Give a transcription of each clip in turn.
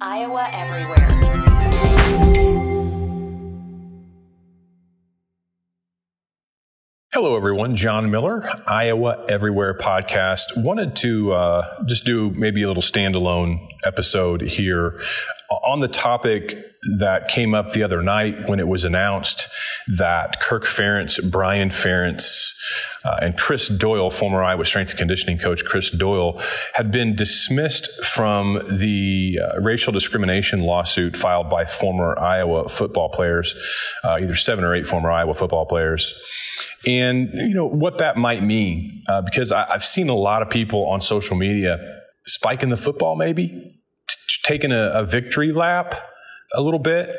Iowa Everywhere. Hello, everyone. Jon Miller, Iowa Everywhere podcast. Wanted to uh, just do maybe a little standalone episode here on the topic that came up the other night when it was announced that Kirk Ferentz, Brian Ferentz, uh, and Chris Doyle, former Iowa strength and conditioning coach Chris Doyle, had been dismissed from the uh, racial discrimination lawsuit filed by former Iowa football players, uh, either seven or eight former Iowa football players. And, you know, what that might mean, uh, because I, I've seen a lot of people on social media spiking the football, maybe, t- taking a, a victory lap a little bit.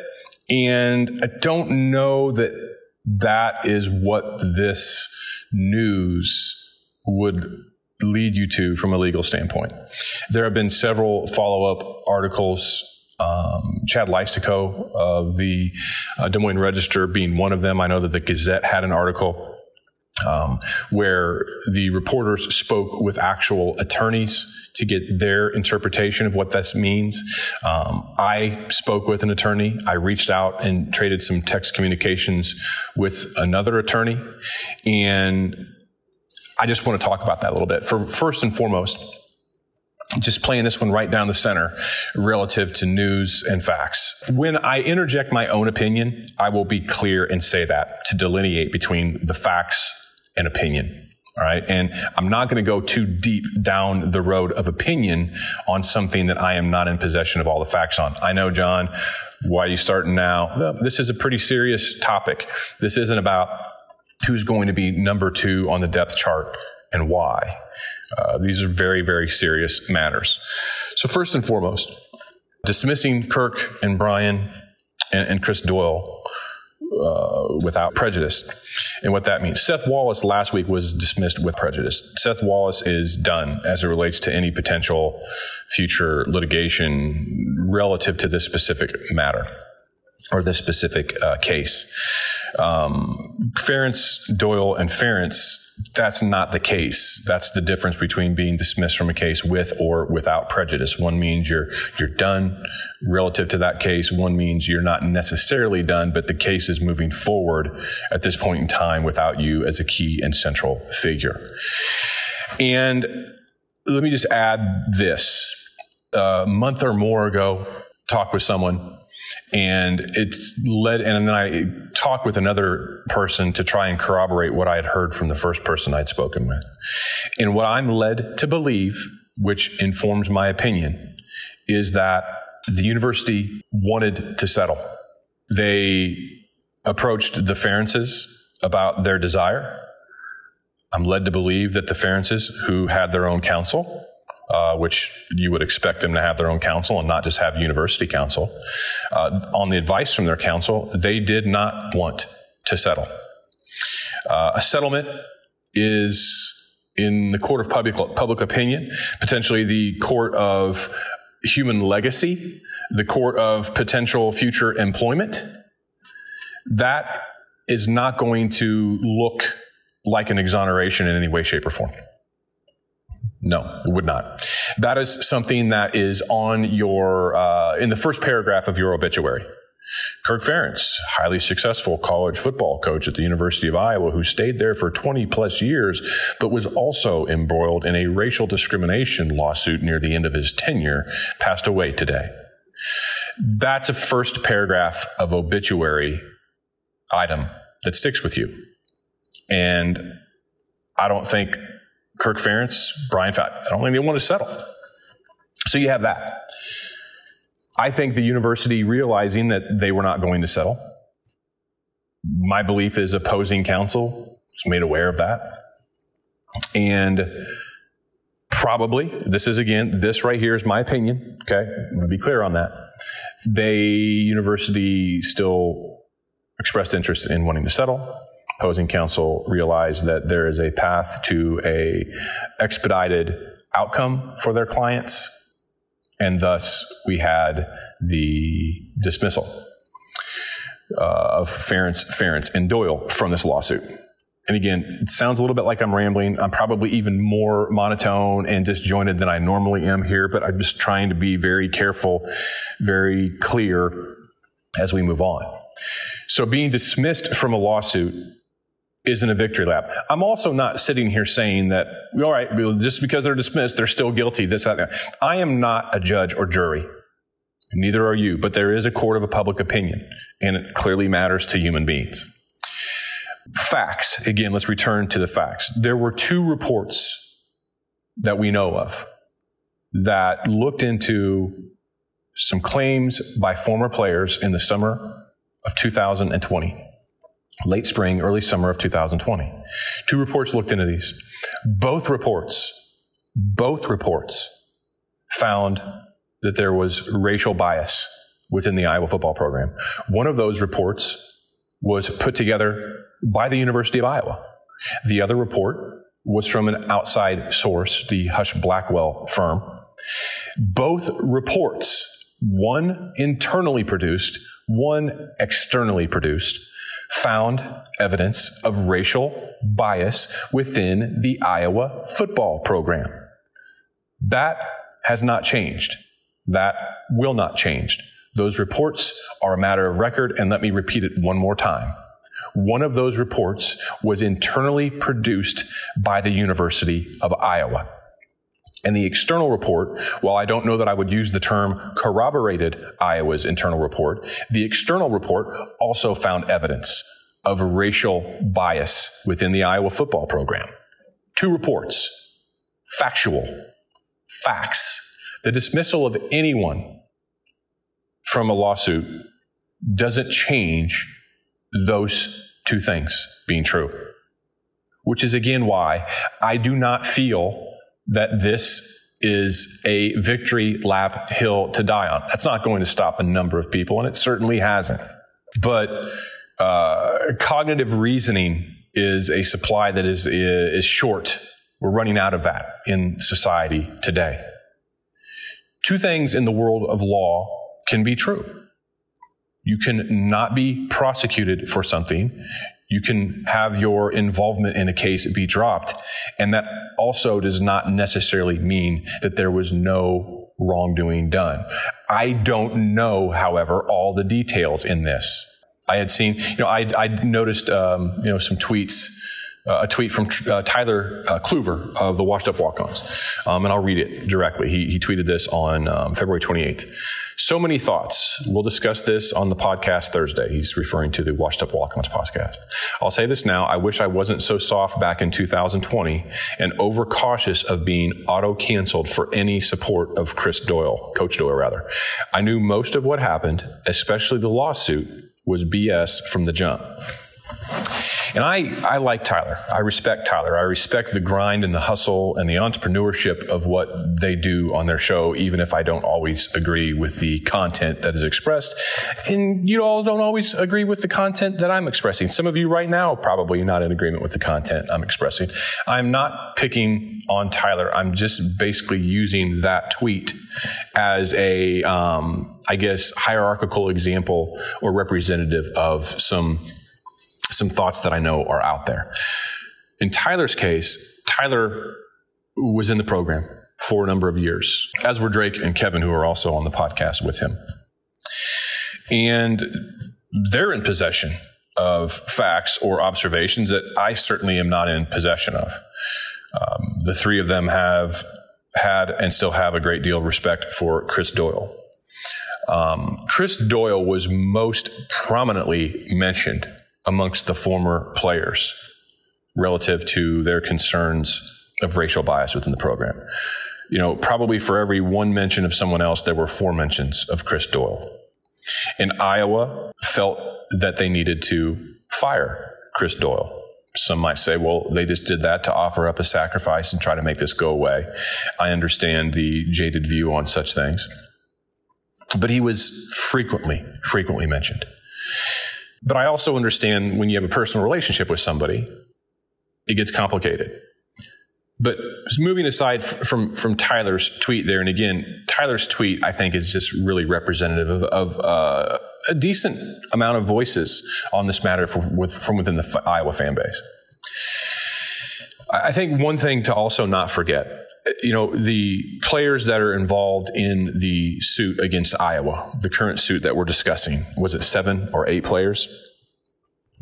And I don't know that that is what this news would lead you to from a legal standpoint. There have been several follow up articles. Um, Chad Leistikow of the uh, Des Moines Register being one of them. I know that the Gazette had an article um, where the reporters spoke with actual attorneys to get their interpretation of what this means. Um, I spoke with an attorney. I reached out and traded some text communications with another attorney. And I just want to talk about that a little bit. For first and foremost, just playing this one right down the center relative to news and facts. When I interject my own opinion, I will be clear and say that to delineate between the facts and opinion. All right. And I'm not going to go too deep down the road of opinion on something that I am not in possession of all the facts on. I know, Jon, why are you starting now? This is a pretty serious topic. This isn't about who's going to be number two on the depth chart and why. Uh, these are very, very serious matters. So, first and foremost, dismissing Kirk and Brian and, and Chris Doyle uh, without prejudice. And what that means. Seth Wallace last week was dismissed with prejudice. Seth Wallace is done as it relates to any potential future litigation relative to this specific matter or this specific uh, case. Um, Ferentz, Doyle, and Ferentz that's not the case. That's the difference between being dismissed from a case with or without prejudice. One means you're you're done relative to that case. One means you're not necessarily done, but the case is moving forward at this point in time without you as a key and central figure. And let me just add this. A month or more ago, talked with someone and it's led, and then I talked with another person to try and corroborate what I had heard from the first person I'd spoken with. And what I'm led to believe, which informs my opinion, is that the university wanted to settle. They approached the Ferentzes about their desire. I'm led to believe that the Ferentzes, who had their own counsel, uh, which you would expect them to have their own counsel and not just have university counsel. Uh, on the advice from their counsel, they did not want to settle. Uh, a settlement is in the court of public, public opinion, potentially the court of human legacy, the court of potential future employment. That is not going to look like an exoneration in any way, shape, or form. No, it would not. That is something that is on your, uh, in the first paragraph of your obituary. Kirk Ferentz, highly successful college football coach at the University of Iowa, who stayed there for 20 plus years, but was also embroiled in a racial discrimination lawsuit near the end of his tenure, passed away today. That's a first paragraph of obituary item that sticks with you. And I don't think Kirk Ferentz, Brian Fat. I don't think they want to settle. So you have that. I think the university realizing that they were not going to settle. My belief is opposing counsel was made aware of that. And probably, this is again, this right here is my opinion. Okay. I'm to be clear on that. They, university still expressed interest in wanting to settle opposing counsel realized that there is a path to a expedited outcome for their clients, and thus we had the dismissal uh, of Ferentz, Ferentz and Doyle from this lawsuit. and again, it sounds a little bit like I'm rambling. I'm probably even more monotone and disjointed than I normally am here, but I'm just trying to be very careful, very clear as we move on. So being dismissed from a lawsuit isn't a victory lap. I'm also not sitting here saying that, all right, just because they're dismissed, they're still guilty, this, that, that. I am not a judge or jury. Neither are you, but there is a court of a public opinion, and it clearly matters to human beings. Facts. Again, let's return to the facts. There were two reports that we know of that looked into some claims by former players in the summer of 2020, late spring, early summer of 2020. Two reports looked into these. Both reports, both reports found that there was racial bias within the Iowa football program. One of those reports was put together by the University of Iowa. The other report was from an outside source, the Husch Blackwell firm. Both reports, one internally produced, one externally produced, found evidence of racial bias within the Iowa football program. That has not changed. That will not change. Those reports are a matter of record, and let me repeat it one more time. One of those reports was internally produced by the University of Iowa. And the external report, while I don't know that I would use the term corroborated Iowa's internal report, the external report also found evidence of racial bias within the Iowa football program. Two reports, factual, facts. The dismissal of anyone from a lawsuit doesn't change those two things being true. Which is again why I do not feel that this is a victory lap hill to die on. That's not going to stop a number of people, and it certainly hasn't. But uh, cognitive reasoning is a supply that is is short. We're running out of that in society today. Two things in the world of law can be true. You can not be prosecuted for something. You can have your involvement in a case be dropped. And that also does not necessarily mean that there was no wrongdoing done. I don't know, however, all the details in this. I had seen, you know, I, I noticed, um, you know, some tweets uh, a tweet from uh, Tyler uh, Kluver of the Washed Up Walk-Ons, um, and I'll read it directly. He, he tweeted this on um, February 28th. So many thoughts. We'll discuss this on the podcast Thursday. He's referring to the Washed Up Walk-Ons podcast. I'll say this now. I wish I wasn't so soft back in 2020 and overcautious of being auto-canceled for any support of Chris Doyle, Coach Doyle rather. I knew most of what happened, especially the lawsuit, was BS from the jump. And I, I like Tyler. I respect Tyler. I respect the grind and the hustle and the entrepreneurship of what they do on their show, even if I don't always agree with the content that is expressed. And you all don't always agree with the content that I'm expressing. Some of you right now probably not in agreement with the content I'm expressing. I'm not picking on Tyler. I'm just basically using that tweet as a, um, I guess, hierarchical example or representative of some some thoughts that I know are out there. In Tyler's case, Tyler was in the program for a number of years, as were Drake and Kevin, who are also on the podcast with him. And they're in possession of facts or observations that I certainly am not in possession of. Um, the three of them have had and still have a great deal of respect for Chris Doyle. Um, Chris Doyle was most prominently mentioned amongst the former players relative to their concerns of racial bias within the program. You know, probably for every one mention of someone else, there were four mentions of Chris Doyle. And Iowa felt that they needed to fire Chris Doyle. Some might say, well, they just did that to offer up a sacrifice and try to make this go away. I understand the jaded view on such things. But he was frequently, frequently mentioned. But I also understand when you have a personal relationship with somebody, it gets complicated. But moving aside from from Tyler's tweet there, and again, Tyler's tweet I think is just really representative of, of uh, a decent amount of voices on this matter from, with, from within the Iowa fan base. I think one thing to also not forget you know, the players that are involved in the suit against Iowa, the current suit that we're discussing, was it seven or eight players?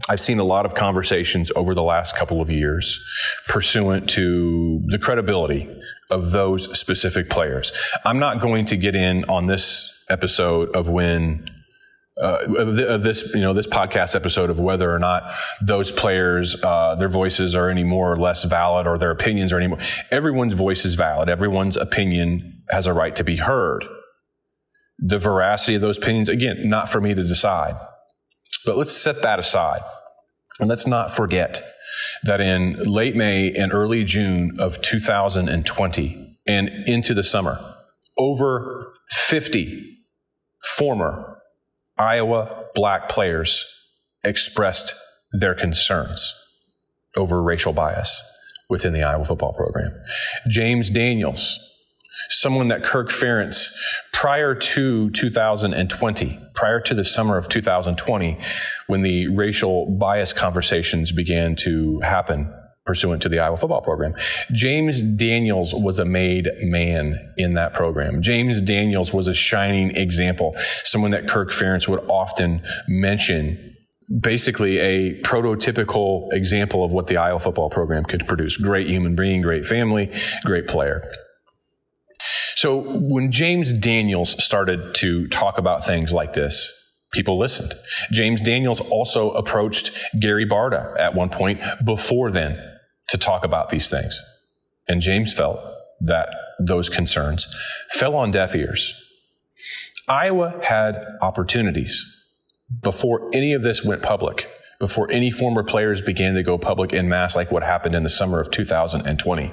I've seen a lot of conversations over the last couple of years pursuant to the credibility of those specific players. I'm not going to get in on this episode of when uh, of, this, you know, this podcast episode of whether or not those players, uh, their voices are any more or less valid or their opinions are any more. Everyone's voice is valid. Everyone's opinion has a right to be heard. The veracity of those opinions, again, not for me to decide. But let's set that aside. And let's not forget that in late May and early June of 2020 and into the summer, over 50 former Iowa black players expressed their concerns over racial bias within the Iowa football program. James Daniels, someone that Kirk Ferentz, prior to 2020, prior to the summer of 2020, when the racial bias conversations began to happen pursuant to the Iowa football program. James Daniels was a made man in that program. James Daniels was a shining example, someone that Kirk Ferentz would often mention basically a prototypical example of what the Iowa football program could produce. Great human being, great family, great player. So when James Daniels started to talk about things like this, people listened. James Daniels also approached Gary Barta at one point before then to talk about these things. And James felt that those concerns fell on deaf ears. Iowa had opportunities before any of this went public, before any former players began to go public in mass, like what happened in the summer of 2020.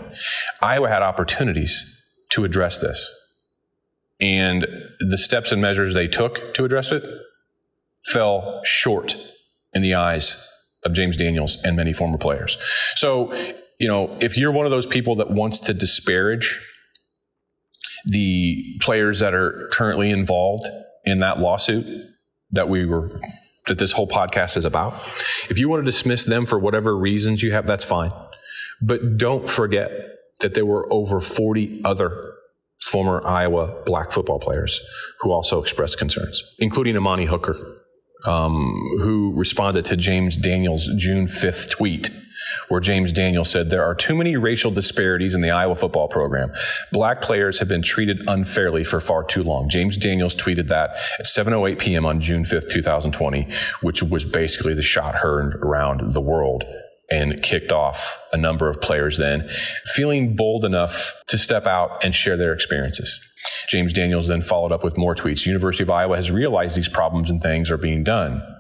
Iowa had opportunities to address this. And the steps and measures they took to address it fell short in the eyes of James Daniels and many former players. So, you know, if you're one of those people that wants to disparage the players that are currently involved in that lawsuit that we were that this whole podcast is about, if you want to dismiss them for whatever reasons you have, that's fine. But don't forget that there were over 40 other former Iowa black football players who also expressed concerns, including Amani Hooker, um, who responded to James Daniels' June 5th tweet where James Daniels said there are too many racial disparities in the Iowa football program. Black players have been treated unfairly for far too long. James Daniels tweeted that at 7:08 p.m. on June 5th, 2020, which was basically the shot heard around the world and kicked off a number of players then feeling bold enough to step out and share their experiences. James Daniels then followed up with more tweets. University of Iowa has realized these problems and things are being done.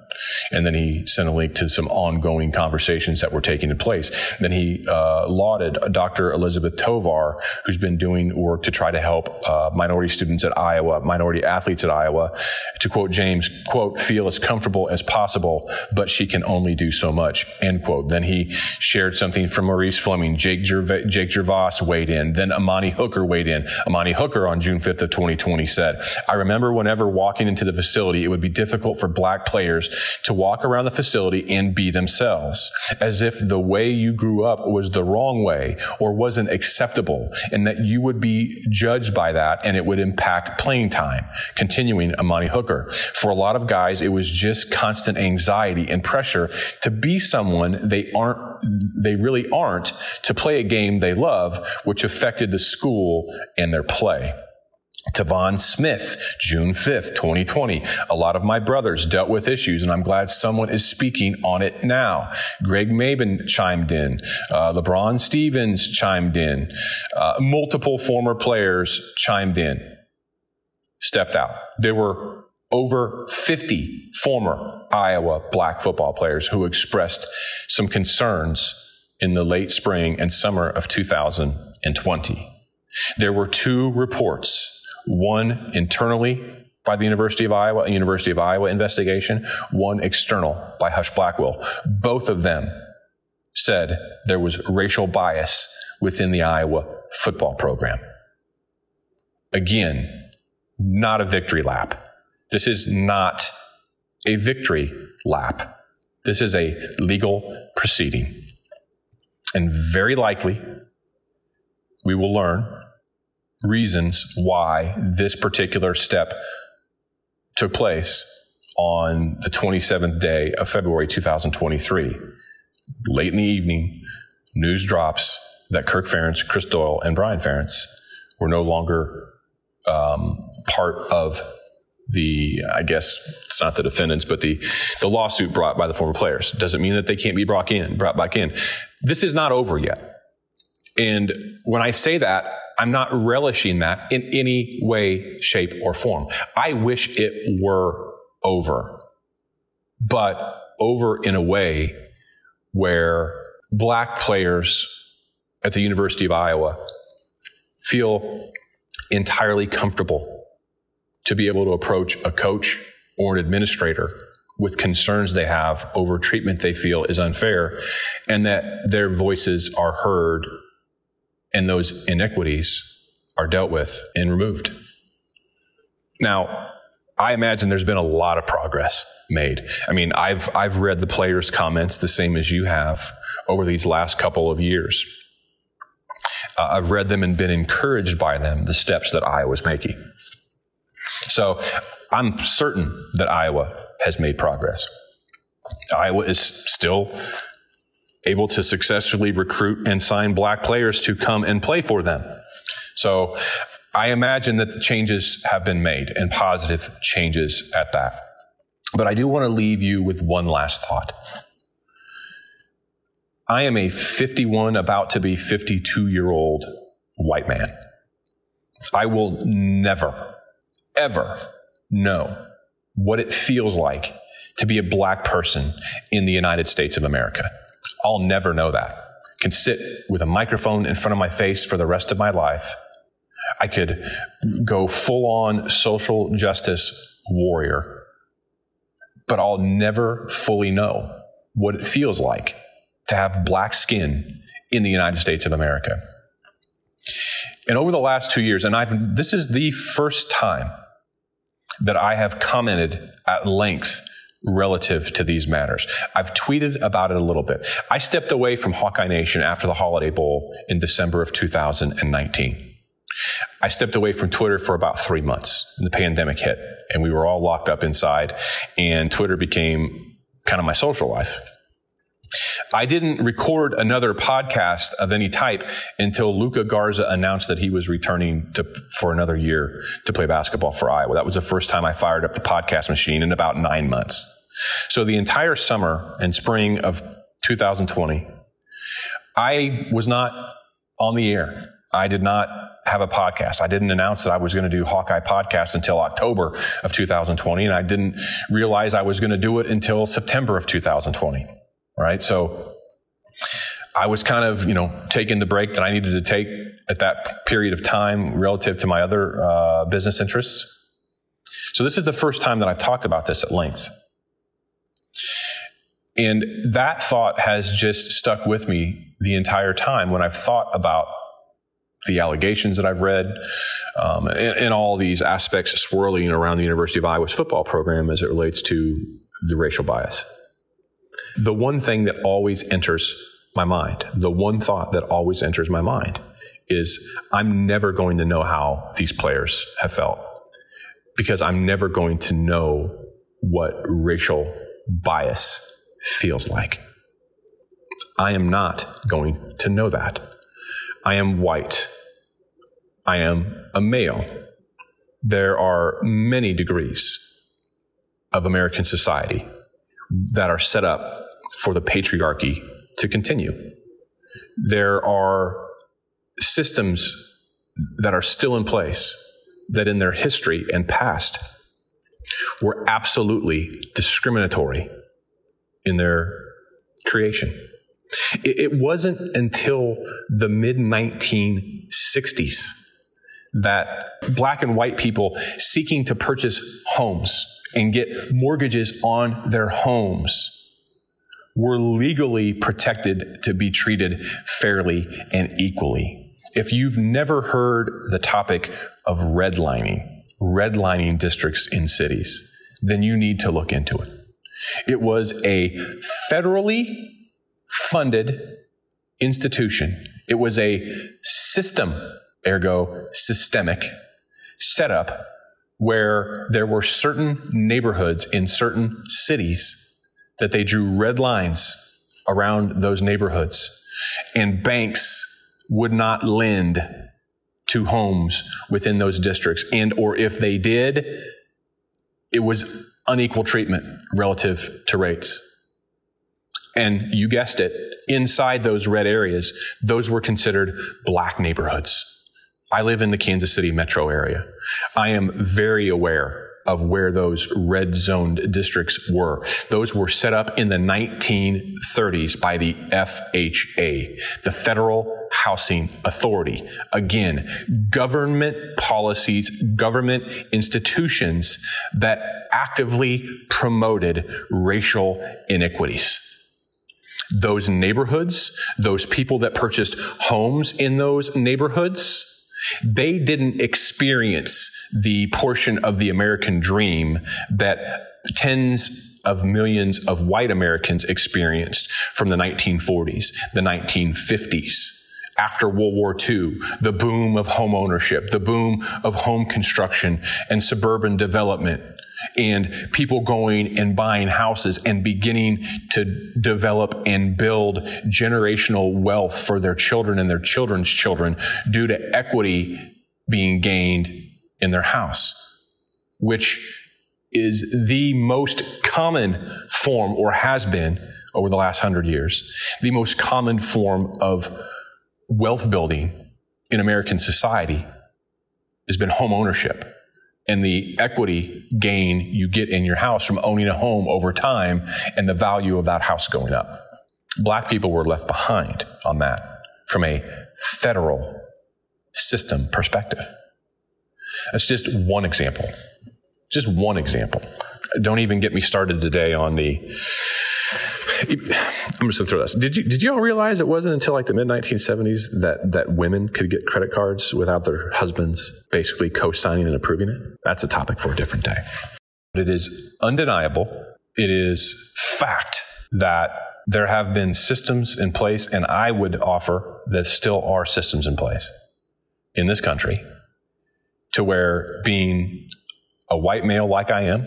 And then he sent a link to some ongoing conversations that were taking place. Then he uh, lauded Dr. Elizabeth Tovar, who's been doing work to try to help uh, minority students at Iowa, minority athletes at Iowa, to quote James, quote, feel as comfortable as possible, but she can only do so much, end quote. Then he shared something from Maurice Fleming. Jake, Gerv- Jake Gervase weighed in. Then Amani Hooker weighed in. Amani Hooker on June 5th of 2020 said, I remember whenever walking into the facility, it would be difficult for black players to walk around the facility and be themselves, as if the way you grew up was the wrong way or wasn't acceptable, and that you would be judged by that and it would impact playing time. Continuing Amani Hooker. For a lot of guys, it was just constant anxiety and pressure to be someone they aren't, they really aren't, to play a game they love, which affected the school and their play. Tavon Smith, June 5th, 2020. A lot of my brothers dealt with issues, and I'm glad someone is speaking on it now. Greg Mabin chimed in. Uh, LeBron Stevens chimed in. Uh, multiple former players chimed in, stepped out. There were over 50 former Iowa black football players who expressed some concerns in the late spring and summer of 2020. There were two reports one internally by the University of Iowa, a University of Iowa investigation, one external by Husch Blackwell. Both of them said there was racial bias within the Iowa football program. Again, not a victory lap. This is not a victory lap. This is a legal proceeding. And very likely, we will learn reasons why this particular step took place on the 27th day of February 2023. Late in the evening, news drops that Kirk Ferentz, Chris Doyle, and Brian Ferentz were no longer um, part of the, I guess it's not the defendants, but the, the lawsuit brought by the former players. Doesn't mean that they can't be brought in, brought back in. This is not over yet. And when I say that, I'm not relishing that in any way, shape, or form. I wish it were over, but over in a way where black players at the University of Iowa feel entirely comfortable to be able to approach a coach or an administrator with concerns they have over treatment they feel is unfair and that their voices are heard and those inequities are dealt with and removed. Now, I imagine there's been a lot of progress made. I mean, I've I've read the players' comments the same as you have over these last couple of years. Uh, I've read them and been encouraged by them, the steps that Iowa's making. So I'm certain that Iowa has made progress. Iowa is still able to successfully recruit and sign black players to come and play for them. So I imagine that the changes have been made and positive changes at that. But I do want to leave you with one last thought. I am a 51, about to be 52 year old white man. I will never, ever know what it feels like to be a black person in the United States of America. I'll never know that. Can sit with a microphone in front of my face for the rest of my life. I could go full on social justice warrior, but I'll never fully know what it feels like to have black skin in the United States of America. And over the last two years, and I've, this is the first time that I have commented at length relative to these matters. I've tweeted about it a little bit. I stepped away from Hawkeye Nation after the Holiday Bowl in December of 2019. I stepped away from Twitter for about three months. The pandemic hit, and we were all locked up inside, and Twitter became kind of my social life. I didn't record another podcast of any type until Luka Garza announced that he was returning to, for another year to play basketball for Iowa. That was the first time I fired up the podcast machine in about nine months. So the entire summer and spring of 2020, I was not on the air. I did not have a podcast. I didn't announce that I was going to do Hawkeye podcast until October of 2020, and I didn't realize I was going to do it until September of 2020 right? So I was kind of, you know, taking the break that I needed to take at that period of time relative to my other uh, business interests. So this is the first time that I've talked about this at length. And that thought has just stuck with me the entire time when I've thought about the allegations that I've read um, and, and all these aspects swirling around the University of Iowa's football program as it relates to the racial bias. The one thing that always enters my mind, the one thought that always enters my mind is I'm never going to know how these players have felt because I'm never going to know what racial bias feels like. I am not going to know that. I am white. I am a male. There are many degrees of American society that are set up for the patriarchy to continue. There are systems that are still in place that in their history and past were absolutely discriminatory in their creation. It, wasn't until the mid 1960s that black and white people seeking to purchase homes and get mortgages on their homes were legally protected to be treated fairly and equally. If you've never heard the topic of redlining, redlining districts in cities, then you need to look into it. It was a federally funded institution. It was a system, ergo systemic, setup where there were certain neighborhoods in certain cities that they drew red lines around those neighborhoods. And banks would not lend to homes within those districts. And or if they did, it was unequal treatment relative to rates. And you guessed it, inside those red areas, those were considered black neighborhoods. I live in the Kansas City metro area. I am very aware of where those red zoned districts were. Those were set up in the 1930s by the FHA, the Federal Housing Authority. Again, government policies, government institutions that actively promoted racial inequities those neighborhoods, those people that purchased homes in those neighborhoods, they didn't experience the portion of the American dream that tens of millions of white Americans experienced from the 1940s, the 1950s. After World War II, the boom of home ownership, the boom of home construction and suburban development, and people going and buying houses and beginning to develop and build generational wealth for their children and their children's children due to equity being gained in their house, which is the most common form or has been over the last hundred years, the most common form of wealth building in American society has been home ownership and the equity gain you get in your house from owning a home over time and the value of that house going up. Black people were left behind on that from a federal system perspective. That's just one example. Just one example. Don't even get me started today on the I'm just gonna throw this. Did you did you all realize it wasn't until like the mid 1970s that that women could get credit cards without their husbands basically co-signing and approving it? That's a topic for a different day. But it is undeniable. It is fact that there have been systems in place, and I would offer that still are systems in place in this country to where being a white male like I am,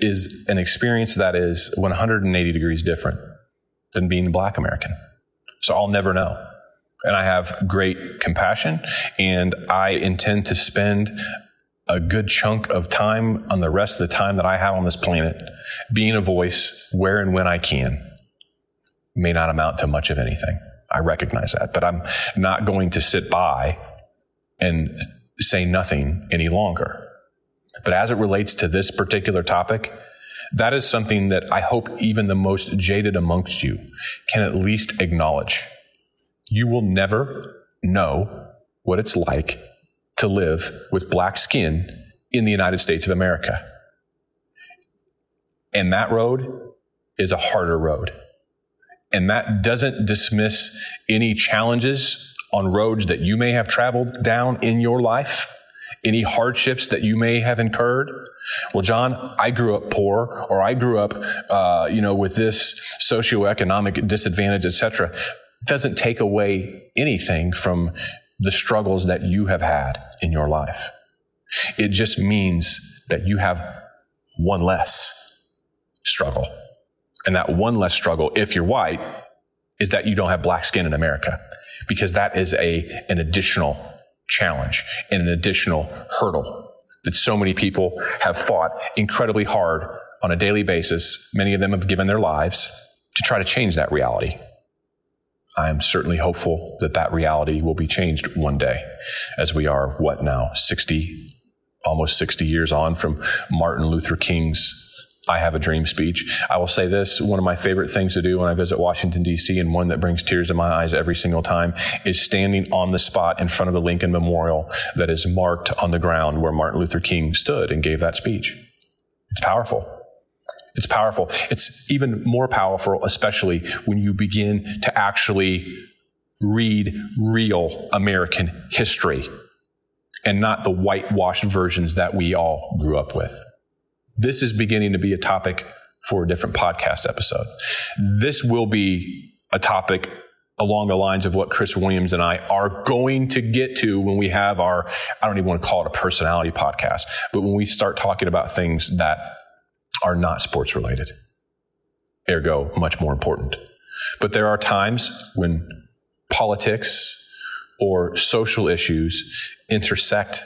is an experience that is 180 degrees different than being a black American. So I'll never know. And I have great compassion and I intend to spend a good chunk of time on the rest of the time that I have on this planet being a voice where and when I can. May not amount to much of anything. I recognize that, but I'm not going to sit by and say nothing any longer. But as it relates to this particular topic, that is something that I hope even the most jaded amongst you can at least acknowledge. You will never know what it's like to live with black skin in the United States of America. And that road is a harder road. And that doesn't dismiss any challenges on roads that you may have traveled down in your life any hardships that you may have incurred? Well, Jon, I grew up poor, or I grew up, uh, you know, with this socioeconomic disadvantage, etc. Doesn't take away anything from the struggles that you have had in your life. It just means that you have one less struggle. And that one less struggle, if you're white, is that you don't have black skin in America because that is a, an additional challenge and an additional hurdle that so many people have fought incredibly hard on a daily basis. Many of them have given their lives to try to change that reality. I'm certainly hopeful that that reality will be changed one day as we are, what now, 60, almost 60 years on from Martin Luther King's I have a dream speech. I will say this one of my favorite things to do when I visit Washington, D.C., and one that brings tears to my eyes every single time is standing on the spot in front of the Lincoln Memorial that is marked on the ground where Martin Luther King stood and gave that speech. It's powerful. It's powerful. It's even more powerful, especially when you begin to actually read real American history and not the whitewashed versions that we all grew up with. This is beginning to be a topic for a different podcast episode. This will be a topic along the lines of what Chris Williams and I are going to get to when we have our, I don't even want to call it a personality podcast, but when we start talking about things that are not sports related, ergo, much more important. But there are times when politics or social issues intersect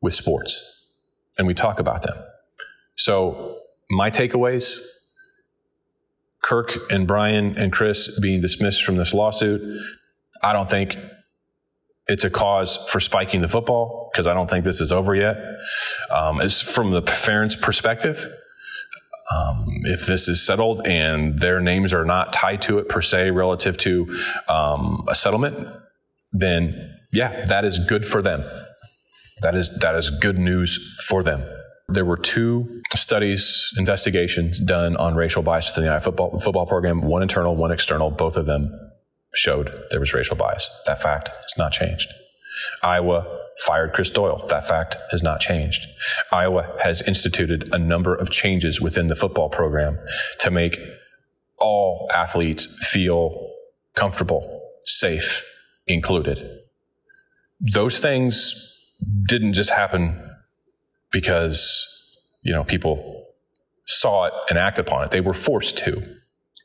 with sports and we talk about them. So, my takeaways Kirk and Brian and Chris being dismissed from this lawsuit, I don't think it's a cause for spiking the football because I don't think this is over yet. Um, as from the parents' perspective, um, if this is settled and their names are not tied to it per se relative to um, a settlement, then yeah, that is good for them. That is that is good news for them. There were two studies, investigations done on racial bias within the Iowa football, football program, one internal, one external. Both of them showed there was racial bias. That fact has not changed. Iowa fired Chris Doyle. That fact has not changed. Iowa has instituted a number of changes within the football program to make all athletes feel comfortable, safe, included. Those things didn't just happen because, you know, people saw it and acted upon it. They were forced to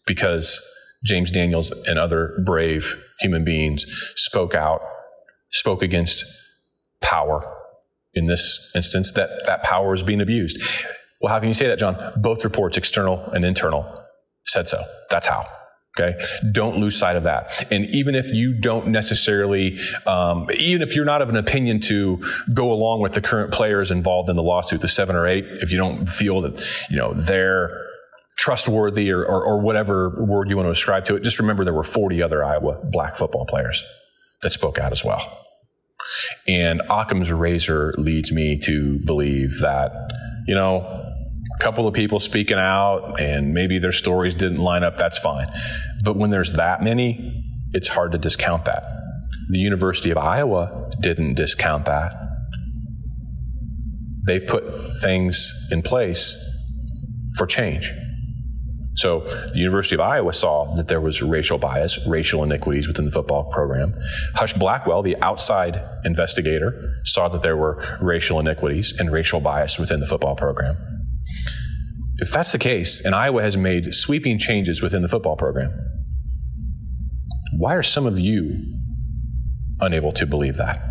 because James Daniels and other brave human beings spoke out, spoke against power. In this instance, that, that power is being abused. Well, how can you say that, Jon? Both reports, external and internal, said so. That's how. Okay. Don't lose sight of that. And even if you don't necessarily, um, even if you're not of an opinion to go along with the current players involved in the lawsuit, the seven or eight, if you don't feel that, you know, they're trustworthy or, or, or whatever word you want to ascribe to it, just remember there were 40 other Iowa black football players that spoke out as well. And Occam's razor leads me to believe that, you know, couple of people speaking out and maybe their stories didn't line up, that's fine. But when there's that many, it's hard to discount that. The University of Iowa didn't discount that. They've put things in place for change. So the University of Iowa saw that there was racial bias, racial iniquities within the football program. Husch Blackwell, the outside investigator, saw that there were racial iniquities and racial bias within the football program. If that's the case, and Iowa has made sweeping changes within the football program, why are some of you unable to believe that?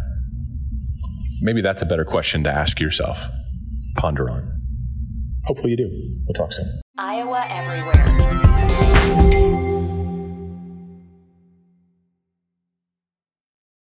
Maybe that's a better question to ask yourself. Ponder on. Hopefully you do. We'll talk soon. Iowa Everywhere.